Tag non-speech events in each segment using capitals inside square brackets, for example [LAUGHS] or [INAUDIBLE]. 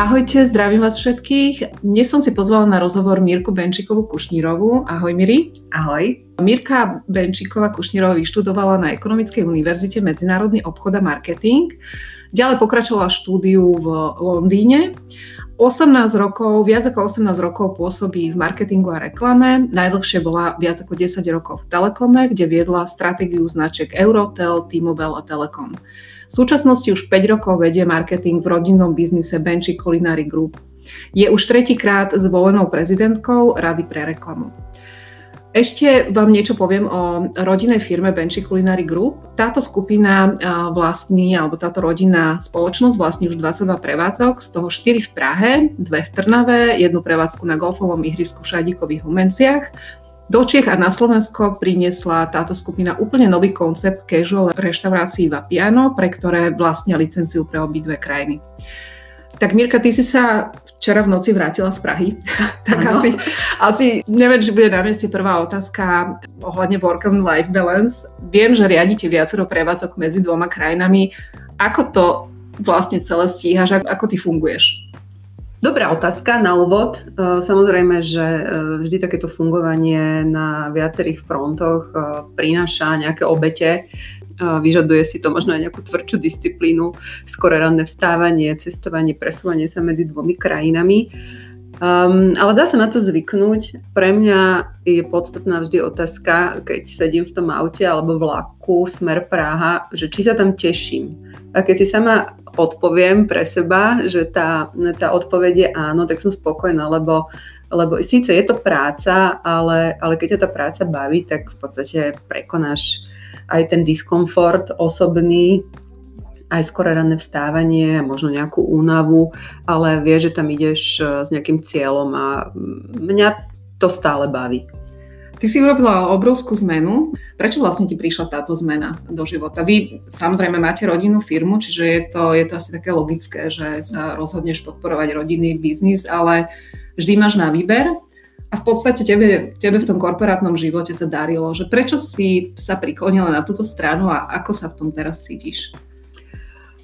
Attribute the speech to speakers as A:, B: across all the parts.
A: Ahojte, zdravím vás všetkých. Dnes som si pozvala na rozhovor Mirku Benčikovú Kušnírovú. Ahoj Miri.
B: Ahoj.
A: Mirka Benčíková Kušnírová vyštudovala na Ekonomickej univerzite medzinárodný obchod a marketing. Ďalej pokračovala štúdiu v Londýne. 18 rokov, viac ako 18 rokov pôsobí v marketingu a reklame. Najdlhšie bola viac ako 10 rokov v Telekome, kde viedla stratégiu značiek Eurotel, T-Mobile a Telekom. V súčasnosti už 5 rokov vedie marketing v rodinnom biznise Benchy Culinary Group. Je už tretíkrát zvolenou prezidentkou Rady pre reklamu. Ešte vám niečo poviem o rodinnej firme Benchy Culinary Group. Táto skupina vlastní, alebo táto rodinná spoločnosť vlastní už 22 prevádzok, z toho 4 v Prahe, dve v Trnave, jednu prevádzku na golfovom ihrisku v Šadikových Humenciach do Čech a na Slovensko priniesla táto skupina úplne nový koncept casual reštaurácií Vapiano, pre ktoré vlastnia licenciu pre obidve krajiny. Tak Mirka, ty si sa včera v noci vrátila z Prahy. [LAUGHS] tak asi, asi neviem, či bude na mieste prvá otázka ohľadne work and life balance. Viem, že riadite viacero prevádzok medzi dvoma krajinami. Ako to vlastne celé stíhaš? Ako ty funguješ?
B: Dobrá otázka na úvod. E, samozrejme, že e, vždy takéto fungovanie na viacerých frontoch e, prináša nejaké obete. Vyžaduje si to možno aj nejakú tvrdšiu disciplínu, skore ranné vstávanie, cestovanie, presúvanie sa medzi dvomi krajinami. Um, ale dá sa na to zvyknúť. Pre mňa je podstatná vždy otázka, keď sedím v tom aute alebo vlaku smer Praha, že či sa tam teším. A keď si sama odpoviem pre seba, že tá, tá odpoveď je áno, tak som spokojná, lebo, lebo síce je to práca, ale, ale keď ťa tá práca baví, tak v podstate prekonáš aj ten diskomfort osobný, aj skoro ranné vstávanie, možno nejakú únavu, ale vie, že tam ideš s nejakým cieľom a mňa to stále baví.
A: Ty si urobila obrovskú zmenu. Prečo vlastne ti prišla táto zmena do života? Vy samozrejme máte rodinnú firmu, čiže je to, je to asi také logické, že sa rozhodneš podporovať rodinný biznis, ale vždy máš na výber a v podstate tebe, tebe v tom korporátnom živote sa darilo. Že prečo si sa priklonila na túto stranu a ako sa v tom teraz cítiš?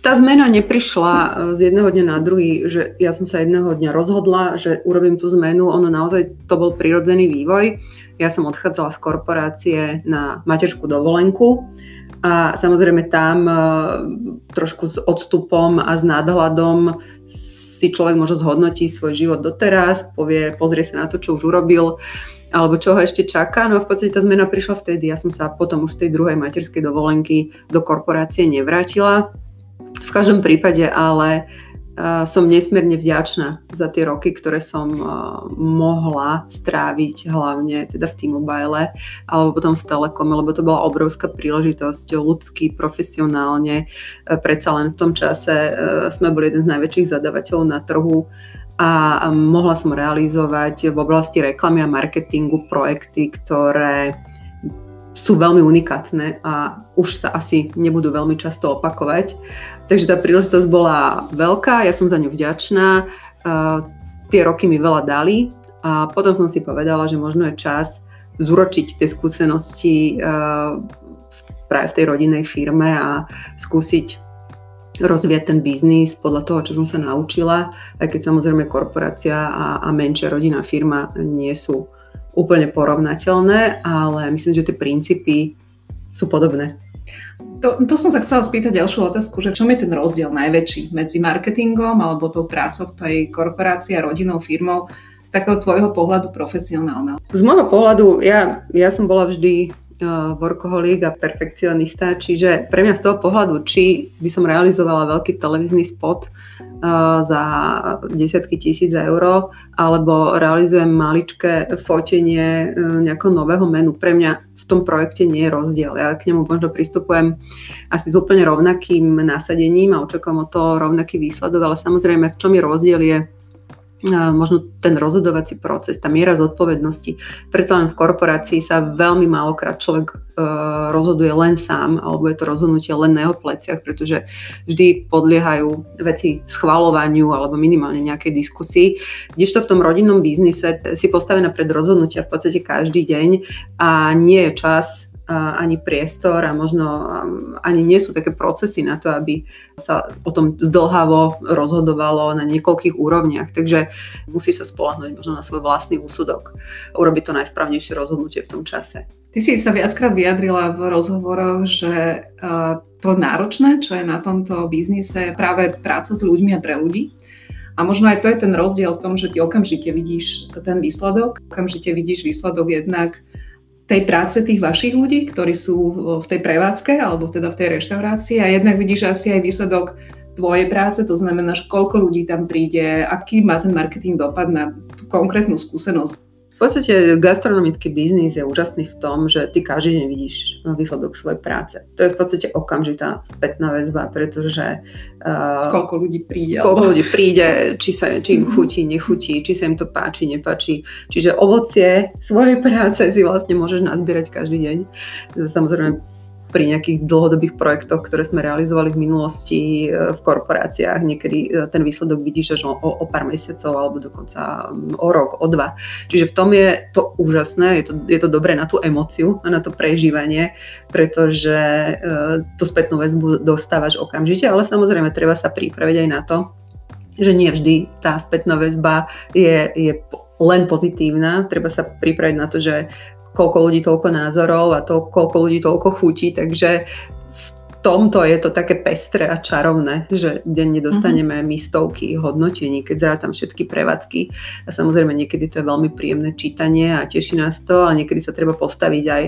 B: Tá zmena neprišla e, z jedného dňa na druhý, že ja som sa jedného dňa rozhodla, že urobím tú zmenu. Ono naozaj to bol prirodzený vývoj. Ja som odchádzala z korporácie na materskú dovolenku a samozrejme tam e, trošku s odstupom a s nadhľadom si človek môže zhodnotiť svoj život doteraz, povie, pozrie sa na to, čo už urobil, alebo čo ho ešte čaká. No a v podstate tá zmena prišla vtedy. Ja som sa potom už z tej druhej materskej dovolenky do korporácie nevrátila v každom prípade ale som nesmierne vďačná za tie roky, ktoré som mohla stráviť hlavne teda v T-Mobile alebo potom v Telekome, lebo to bola obrovská príležitosť ľudsky, profesionálne. Predsa len v tom čase sme boli jeden z najväčších zadavateľov na trhu a mohla som realizovať v oblasti reklamy a marketingu projekty, ktoré sú veľmi unikátne a už sa asi nebudú veľmi často opakovať. Takže tá príležitosť bola veľká, ja som za ňu vďačná. Tie roky mi veľa dali a potom som si povedala, že možno je čas zúročiť tie skúsenosti práve v tej rodinnej firme a skúsiť rozvíjať ten biznis podľa toho, čo som sa naučila, aj keď samozrejme korporácia a, a menšia rodinná firma nie sú úplne porovnateľné, ale myslím, že tie princípy sú podobné.
A: To, to som sa chcela spýtať ďalšiu otázku, že v čom je ten rozdiel najväčší medzi marketingom alebo tou prácou v tej korporácii a rodinnou firmou z takého tvojho pohľadu profesionálneho?
B: Z môjho pohľadu, ja, ja som bola vždy uh, workoholik a perfekcionista, čiže pre mňa z toho pohľadu, či by som realizovala veľký televízny spot za desiatky tisíc eur, alebo realizujem maličké fotenie e, nejakého nového menu. Pre mňa v tom projekte nie je rozdiel. Ja k nemu možno pristupujem asi s úplne rovnakým nasadením a očakávam o to rovnaký výsledok, ale samozrejme v čom je rozdiel je možno ten rozhodovací proces, tá miera zodpovednosti. Predsa len v korporácii sa veľmi málokrát človek e, rozhoduje len sám, alebo je to rozhodnutie len na jeho pleciach, pretože vždy podliehajú veci schvalovaniu alebo minimálne nejakej diskusii. Kdežto v tom rodinnom biznise si postavená pred rozhodnutia v podstate každý deň a nie je čas ani priestor a možno ani nie sú také procesy na to, aby sa o tom zdlhavo rozhodovalo na niekoľkých úrovniach. Takže musí sa spolahnuť možno na svoj vlastný úsudok, urobiť to najsprávnejšie rozhodnutie v tom čase.
A: Ty si sa viackrát vyjadrila v rozhovoroch, že to náročné, čo je na tomto biznise, je práve práca s ľuďmi a pre ľudí. A možno aj to je ten rozdiel v tom, že ty okamžite vidíš ten výsledok, okamžite vidíš výsledok jednak tej práce tých vašich ľudí, ktorí sú v tej prevádzke alebo teda v tej reštaurácii a jednak vidíš asi aj výsledok tvojej práce, to znamená, že koľko ľudí tam príde, aký má ten marketing dopad na tú konkrétnu skúsenosť.
B: V podstate gastronomický biznis je úžasný v tom, že ty každý deň vidíš výsledok svojej práce. To je v podstate okamžitá spätná väzba, pretože...
A: Uh, koľko ľudí príde.
B: Koľko alebo... ľudí príde, či, sa, či im mhm. chutí, nechutí, či sa im to páči, nepáči. Čiže ovocie svojej práce si vlastne môžeš nazbierať každý deň. Samozrejme pri nejakých dlhodobých projektoch, ktoré sme realizovali v minulosti e, v korporáciách. Niekedy e, ten výsledok vidíš až o, o pár mesiacov alebo dokonca o rok, o dva. Čiže v tom je to úžasné, je to, je to dobré na tú emociu a na to prežívanie, pretože e, tú spätnú väzbu dostávaš okamžite, ale samozrejme treba sa pripraviť aj na to, že nie vždy tá spätná väzba je, je len pozitívna. Treba sa pripraviť na to, že koľko ľudí, toľko názorov a to, koľko ľudí, toľko chutí, takže v tomto je to také pestré a čarovné, že denne dostaneme mm-hmm. my stovky hodnotení, keď zrátam všetky prevádzky. A samozrejme niekedy to je veľmi príjemné čítanie a teší nás to a niekedy sa treba postaviť aj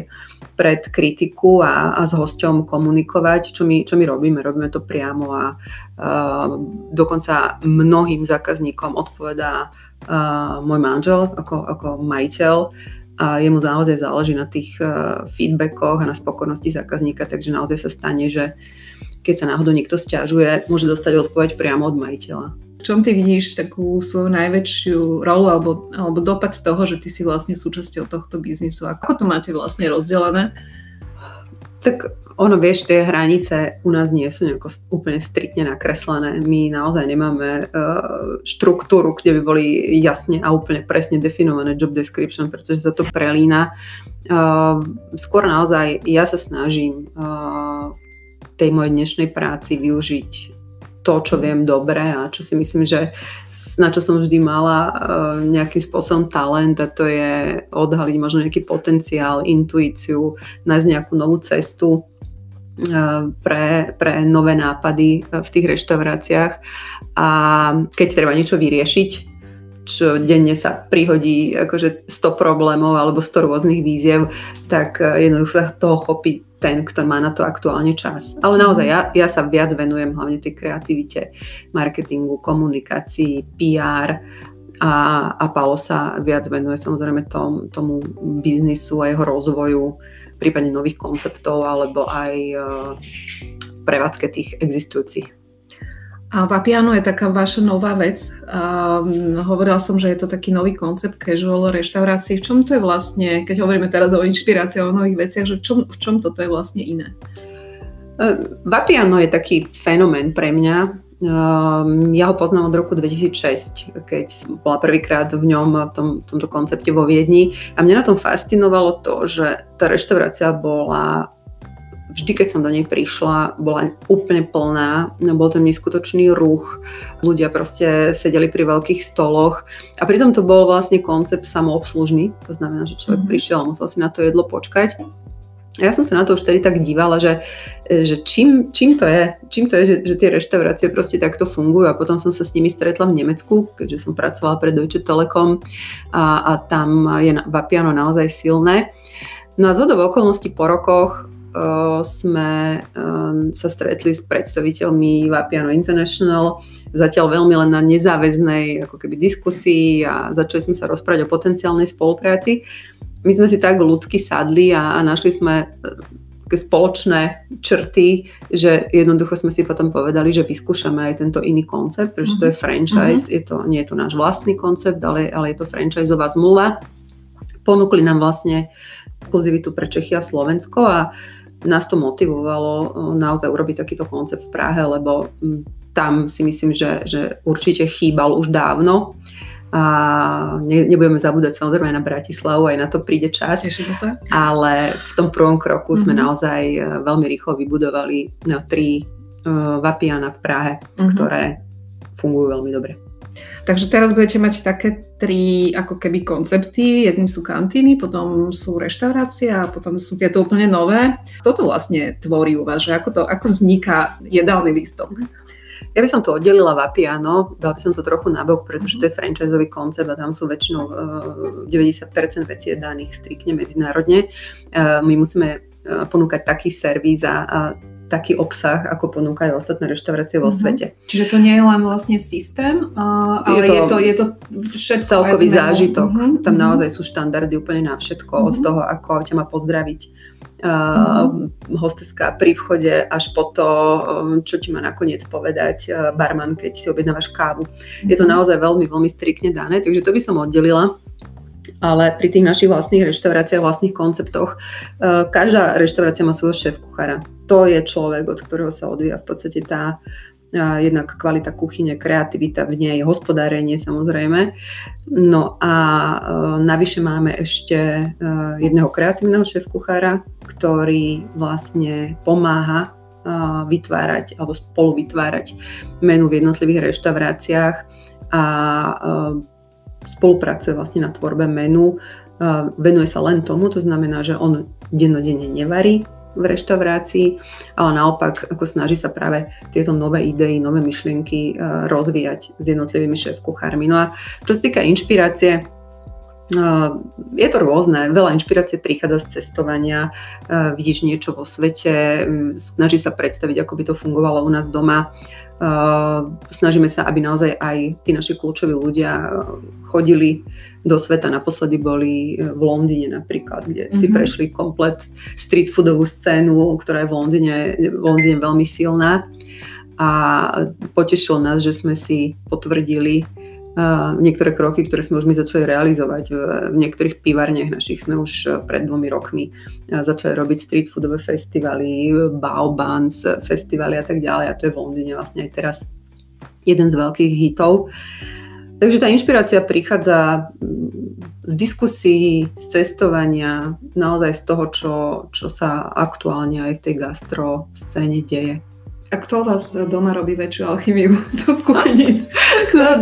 B: pred kritiku a, a s hosťom komunikovať, čo my, čo my robíme, robíme to priamo a uh, dokonca mnohým zákazníkom odpovedá uh, môj manžel ako, ako majiteľ, a jemu naozaj záleží na tých uh, feedbackoch a na spokojnosti zákazníka, takže naozaj sa stane, že keď sa náhodou niekto stiažuje, môže dostať odpoveď priamo od majiteľa.
A: V čom ty vidíš takú svoju najväčšiu rolu alebo, alebo dopad toho, že ty si vlastne súčasťou tohto biznisu? Ako to máte vlastne rozdelené?
B: Tak ono, vieš, tie hranice u nás nie sú nejako úplne striktne nakreslené. My naozaj nemáme uh, štruktúru, kde by boli jasne a úplne presne definované job description, pretože sa to prelína. Uh, skôr naozaj ja sa snažím uh, tej mojej dnešnej práci využiť to, čo viem dobre a čo si myslím, že na čo som vždy mala nejakým spôsobom talent a to je odhaliť možno nejaký potenciál, intuíciu, nájsť nejakú novú cestu pre, pre nové nápady v tých reštauráciách. A keď treba niečo vyriešiť, čo denne sa prihodí akože 100 problémov alebo 100 rôznych víziev, tak jednoducho sa toho chopí ten, kto má na to aktuálne čas. Ale naozaj ja, ja sa viac venujem hlavne tej kreativite, marketingu, komunikácii, PR a, a Paolo sa viac venuje samozrejme tom, tomu biznisu a jeho rozvoju prípadne nových konceptov alebo aj e, prevádzke tých existujúcich.
A: A Vapiano je taká vaša nová vec. A hovorila som, že je to taký nový koncept casual reštaurácií. V čom to je vlastne, keď hovoríme teraz o inšpirácii o nových veciach, že v čom, v čom toto je vlastne iné?
B: E, Vapiano je taký fenomén pre mňa, Ehm, ja ho poznám od roku 2006, keď bola prvýkrát v ňom, v tom, tomto koncepte vo Viedni. A mňa na tom fascinovalo to, že tá reštaurácia bola vždy, keď som do nej prišla, bola úplne plná, bol ten neskutočný ruch, ľudia proste sedeli pri veľkých stoloch a pritom to bol vlastne koncept samoobslužný, to znamená, že človek mm-hmm. prišiel a musel si na to jedlo počkať. Ja som sa na to už tedy tak dívala, že, že čím, čím to je, čím to je, že, že tie reštaurácie proste takto fungujú a potom som sa s nimi stretla v Nemecku, keďže som pracovala pre Deutsche Telekom a, a tam je Vapiano naozaj silné. No a z okolností po rokoch sme uh, sa stretli s predstaviteľmi Vapiano International, zatiaľ veľmi len na nezáväznej ako keby diskusii a začali sme sa rozprávať o potenciálnej spolupráci my sme si tak ľudsky sadli a, a našli sme e, také spoločné črty, že jednoducho sme si potom povedali, že vyskúšame aj tento iný koncept, pretože to je mhm. franchise, mm-hmm. je to, nie je to náš vlastný koncept, ale, ale je to franchiseová zmluva. Ponúkli nám vlastne exkluzivitu pre Čechy a Slovensko a nás to motivovalo e, naozaj urobiť takýto koncept v Prahe, lebo tam si myslím, že, že určite chýbal už dávno a ne, nebudeme zabúdať samozrejme na Bratislavu, aj na to príde čas.
A: sa.
B: Ale v tom prvom kroku mm-hmm. sme mhm. naozaj e, veľmi rýchlo vybudovali no, tri uh, Vapiana v Prahe, mm-hmm. ktoré fungujú veľmi dobre.
A: Takže teraz budete mať také tri ako keby koncepty. Jedni sú kantíny, potom sú reštaurácie a potom sú tieto úplne nové. Kto to vlastne tvorí u vás? Že ako, to, ako vzniká jedálny lístok?
B: Ja by som to oddelila Vapiano, dala by som to trochu nabok, pretože to je franchiseový koncept a tam sú väčšinou uh, 90% vecí daných striktne medzinárodne. Uh, my musíme uh, ponúkať taký servis a taký obsah, ako ponúkajú ostatné reštaurácie vo mm-hmm. svete.
A: Čiže to nie je len vlastne systém, uh, ale je to, je to, je to všetko.
B: Celkový zážitok. Mm-hmm. Tam mhm. naozaj sú štandardy úplne na všetko, mm-hmm. od mhm. toho, ako ťa má pozdraviť uh, hosteska pri vchode až po to, um, čo ti má nakoniec povedať uh, barman, keď si objednávaš kávu. Je to naozaj veľmi, veľmi striktne dané, takže to by som oddelila ale pri tých našich vlastných reštauráciách, vlastných konceptoch, uh, každá reštaurácia má svojho šéf kuchára. To je človek, od ktorého sa odvíja v podstate tá uh, jednak kvalita kuchyne, kreativita v nej, hospodárenie samozrejme. No a uh, navyše máme ešte jedného kreatívneho šéf kuchára, ktorý vlastne pomáha vytvárať alebo spolu vytvárať menu v jednotlivých reštauráciách a spolupracuje vlastne na tvorbe menu, venuje sa len tomu, to znamená, že on dennodenne nevarí v reštaurácii, ale naopak ako snaží sa práve tieto nové idei, nové myšlienky rozvíjať s jednotlivými šéf-kuchármi. No a čo sa týka inšpirácie, je to rôzne, veľa inšpirácie prichádza z cestovania, vidíš niečo vo svete, snaží sa predstaviť, ako by to fungovalo u nás doma. Snažíme sa, aby naozaj aj tí naši kľúčoví ľudia chodili do sveta. Naposledy boli v Londýne napríklad, kde mm-hmm. si mhm. prešli komplet street foodovú scénu, ktorá je v Londýne, v Londýne veľmi silná. A potešilo nás, že sme si potvrdili niektoré kroky, ktoré sme už my začali realizovať. V, niektorých pivárniach našich sme už e, pred dvomi rokmi e, začali robiť street foodové festivaly, Baobans festivaly a tak ďalej. A to je v Londýne vlastne aj teraz jeden z veľkých hitov. Takže tá inšpirácia prichádza z diskusí, z cestovania, naozaj z toho, čo, čo sa aktuálne aj v tej gastro scéne deje.
A: A kto vás doma robí väčšiu alchymiu [LAUGHS] v kuchyni? [LAUGHS]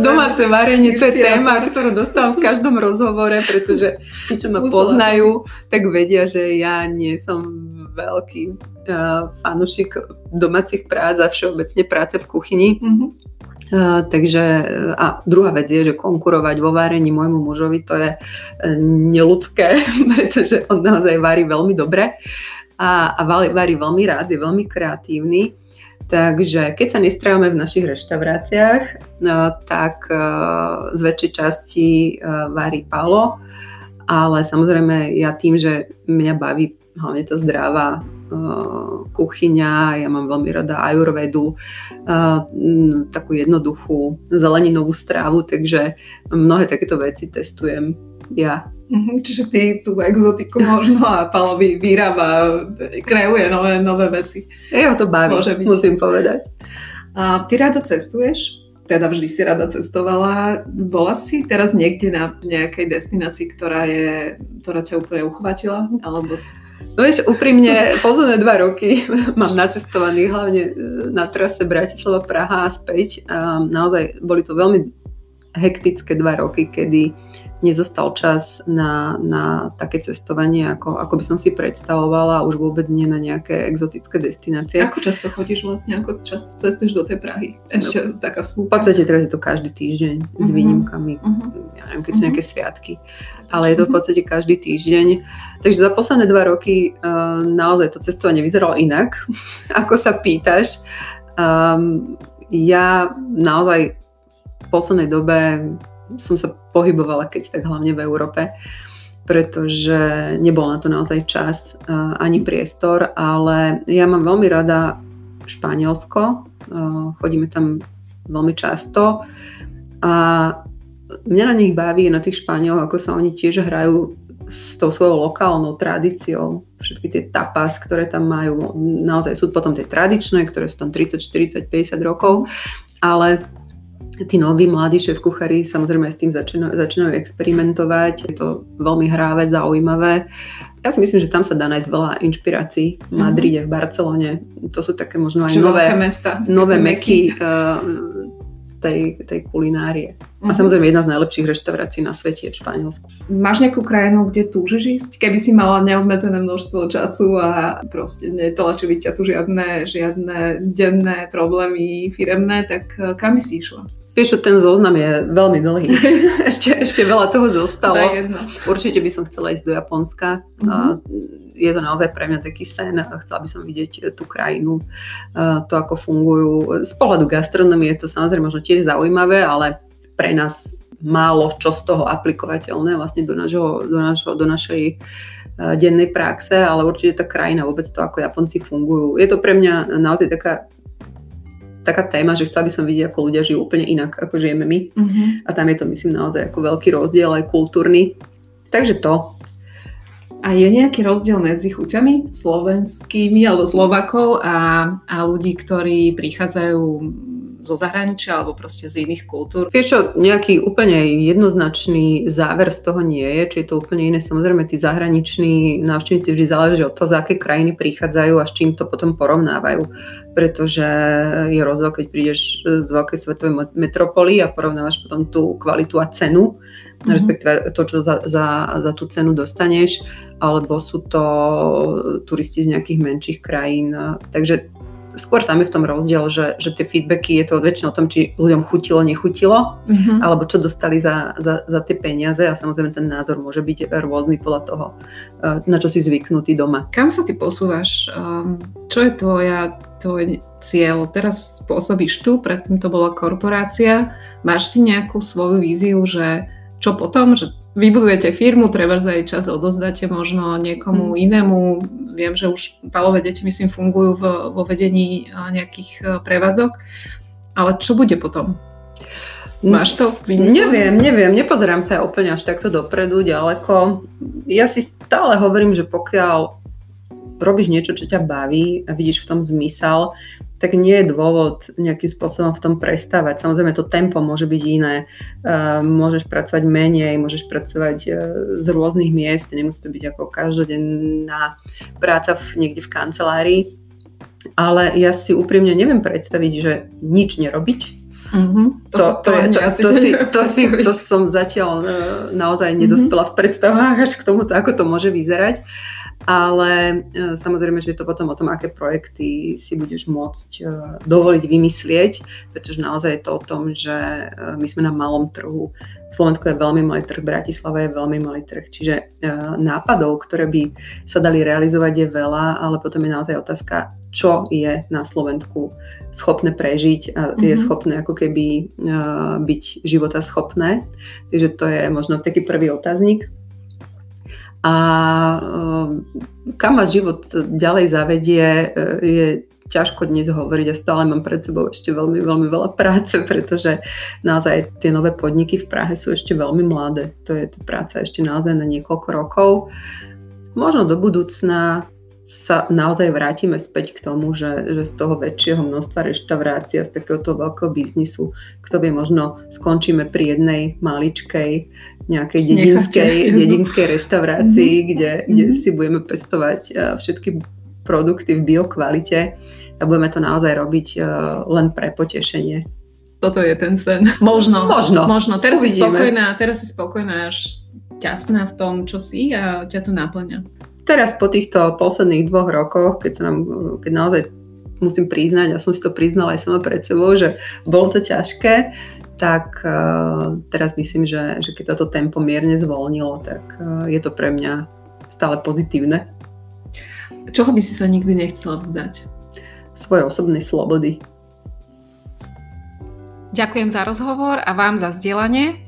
B: Domáce varenie, to je téma, ktorú dostávam v každom rozhovore, pretože tí, čo ma poznajú, tak vedia, že ja nie som veľký uh, fanušik domácich prác a všeobecne práce v kuchyni. Mm-hmm. Uh, takže a druhá vec je, že konkurovať vo varení môjmu mužovi to je uh, neludské, [LAUGHS] pretože on naozaj varí veľmi dobre a, a varí veľmi rád, je veľmi kreatívny Takže keď sa nestrávame v našich reštauráciách, no, tak uh, z väčšej časti uh, varí Palo, ale samozrejme ja tým, že mňa baví hlavne tá zdravá uh, kuchyňa, ja mám veľmi rada ajurvedu, uh, takú jednoduchú zeleninovú strávu, takže mnohé takéto veci testujem ja
A: čiže ty tú exotiku možno a Palo vyrába, kreuje nové, nové veci.
B: Ja to baví, Môže byť. musím povedať.
A: A ty rada cestuješ? Teda vždy si rada cestovala. Bola si teraz niekde na nejakej destinácii, ktorá, je, ktorá ťa úplne uchvatila? Alebo...
B: No vieš, úprimne, posledné dva roky [LAUGHS] mám nacestovaný hlavne e, na trase Bratislava, Praha a späť. A naozaj boli to veľmi hektické dva roky, kedy nezostal čas na, na také cestovanie, ako, ako by som si predstavovala už vôbec nie na nejaké exotické destinácie.
A: Ako často chodíš vlastne, ako často cestuješ do tej Prahy? Ešte no, taká
B: V podstate teraz je to každý týždeň uh-huh. s mhm. výnimkami, uh-huh. ja neviem, keď uh-huh. sú nejaké sviatky, ale je to v podstate každý týždeň. Takže za posledné dva roky uh, naozaj to cestovanie vyzeralo inak, [LAUGHS] ako sa pýtaš. Um, ja naozaj v poslednej dobe som sa pohybovala, keď tak hlavne v Európe, pretože nebol na to naozaj čas ani priestor, ale ja mám veľmi rada Španielsko, chodíme tam veľmi často a mňa na nich baví na tých Španielov, ako sa oni tiež hrajú s tou svojou lokálnou tradíciou, všetky tie tapas, ktoré tam majú, naozaj sú potom tie tradičné, ktoré sú tam 30, 40, 50 rokov, ale tí noví mladí šéf kuchári samozrejme s tým začínajú, začínajú experimentovať. Je to veľmi hráve, zaujímavé. Ja si myslím, že tam sa dá nájsť veľa inšpirácií v mhm. Madride, v Barcelone. To sú také možno aj nové, mesta, nové meky, uh, tej, tej kulinárie. A mhm. samozrejme jedna z najlepších reštaurácií na svete je v Španielsku.
A: Máš nejakú krajinu, kde túžiš ísť? Keby si mala neobmedzené množstvo času a proste netlačili ťa tu žiadne, žiadne denné problémy firemné, tak eh, kam si išla?
B: Vieš, ten zoznam je veľmi dlhý. [LAUGHS] ešte, ešte veľa toho zostalo. Určite by som chcela ísť do Japonska. Mm-hmm. Je to naozaj pre mňa taký sen. Chcela by som vidieť tú krajinu, to, ako fungujú. Z pohľadu gastronomie je to samozrejme možno tiež zaujímavé, ale pre nás málo čo z toho aplikovateľné vlastne do, našho, do, našho, do našej dennej praxe, ale určite tá krajina, vôbec to, ako Japonci fungujú. Je to pre mňa naozaj taká taká téma, že chcela by som vidieť, ako ľudia žijú úplne inak, ako žijeme my. Uh-huh. A tam je to, myslím, naozaj ako veľký rozdiel aj kultúrny. Takže to.
A: A je nejaký rozdiel medzi chuťami slovenskými alebo Slovakov a, a ľudí, ktorí prichádzajú zo zahraničia alebo proste z iných kultúr.
B: Vieš čo, nejaký úplne jednoznačný záver z toho nie je, či je to úplne iné. Samozrejme, tí zahraniční návštevníci vždy záleží od toho, z aké krajiny prichádzajú a s čím to potom porovnávajú. Pretože je rozdiel, keď prídeš z veľkej svetovej metropoly a porovnávaš potom tú kvalitu a cenu, mm-hmm. respektíve to, čo za, za, za tú cenu dostaneš, alebo sú to turisti z nejakých menších krajín. Takže skôr tam je v tom rozdiel, že, že tie feedbacky je to väčšinou o tom, či ľuďom chutilo, nechutilo, mm-hmm. alebo čo dostali za, za, za tie peniaze a samozrejme ten názor môže byť rôzny podľa toho, eh, na čo si zvyknutý doma.
A: Kam sa ty posúvaš? Um, čo je tvoja, tvoj cieľ? Teraz pôsobíš tu, predtým to bola korporácia. Máš ti nejakú svoju víziu, že čo potom, že vybudujete firmu, treba aj čas odozdáte možno niekomu mm. inému. Viem, že už palové deti, myslím, fungujú v, vo vedení nejakých prevádzok. Ale čo bude potom? Máš to?
B: Vymyslené? Neviem, neviem, nepozerám sa úplne až takto dopredu, ďaleko. Ja si stále hovorím, že pokiaľ robíš niečo, čo ťa baví a vidíš v tom zmysel, tak nie je dôvod nejakým spôsobom v tom prestávať. Samozrejme, to tempo môže byť iné. Uh, môžeš pracovať menej, môžeš pracovať uh, z rôznych miest, nemusí to byť ako každodenná práca v, niekde v kancelárii. Ale ja si úprimne neviem predstaviť, že nič nerobiť. Mm-hmm. To, to, to, to, to, si, to, si, to som zatiaľ uh, naozaj nedospela mm-hmm. v predstavách až k tomuto, ako to môže vyzerať. Uh, ale e, samozrejme, že je to potom o tom, aké projekty si budeš môcť e, dovoliť vymyslieť, pretože naozaj je to o tom, že e, my sme na malom trhu. Slovensko je veľmi malý trh, Bratislava je veľmi malý trh, čiže nápadov, ktoré by sa dali realizovať je veľa, ale potom je naozaj otázka, čo je na Slovensku schopné prežiť a mm-hmm. je mhm. schopné ako keby byť života schopné. Takže to je možno taký prvý otáznik. A ehm, kam ma život ďalej zavedie, e, je ťažko dnes hovoriť a stále mám pred sebou ešte veľmi, veľmi veľa práce, [LAUGHS] pretože naozaj tie nové podniky v Prahe sú ešte veľmi mladé. To je to práca ešte naozaj na niekoľko rokov. Možno do budúcna sa naozaj vrátime späť k tomu, že, že z toho väčšieho množstva reštaurácií a z takéhoto veľkého biznisu, kto vie, možno skončíme pri jednej maličkej nejakej dedinskej, dedinskej [LAUGHS] reštaurácii, mm-hmm. kde, kde mm-hmm. si budeme pestovať všetky produkty v biokvalite a budeme to naozaj robiť len pre potešenie.
A: Toto je ten sen. Možno.
B: Možno.
A: Možno. Teraz Uvidíme. si spokojná, teraz si spokojná až šťastná v tom, čo si a ťa to naplňa
B: teraz po týchto posledných dvoch rokoch, keď, sa nám, keď naozaj musím priznať, a som si to priznala aj sama pred sebou, že bolo to ťažké, tak uh, teraz myslím, že, že keď toto tempo mierne zvolnilo, tak uh, je to pre mňa stále pozitívne.
A: Čoho by si sa nikdy nechcela vzdať?
B: Svoje osobnej slobody.
A: Ďakujem za rozhovor a vám za zdieľanie.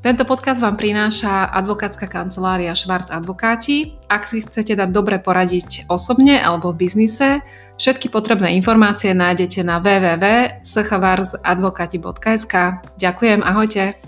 A: Tento podcast vám prináša advokátska kancelária Švarc Advokáti. Ak si chcete dať dobre poradiť osobne alebo v biznise, všetky potrebné informácie nájdete na www.schvarzadvokati.sk. Ďakujem, ahojte.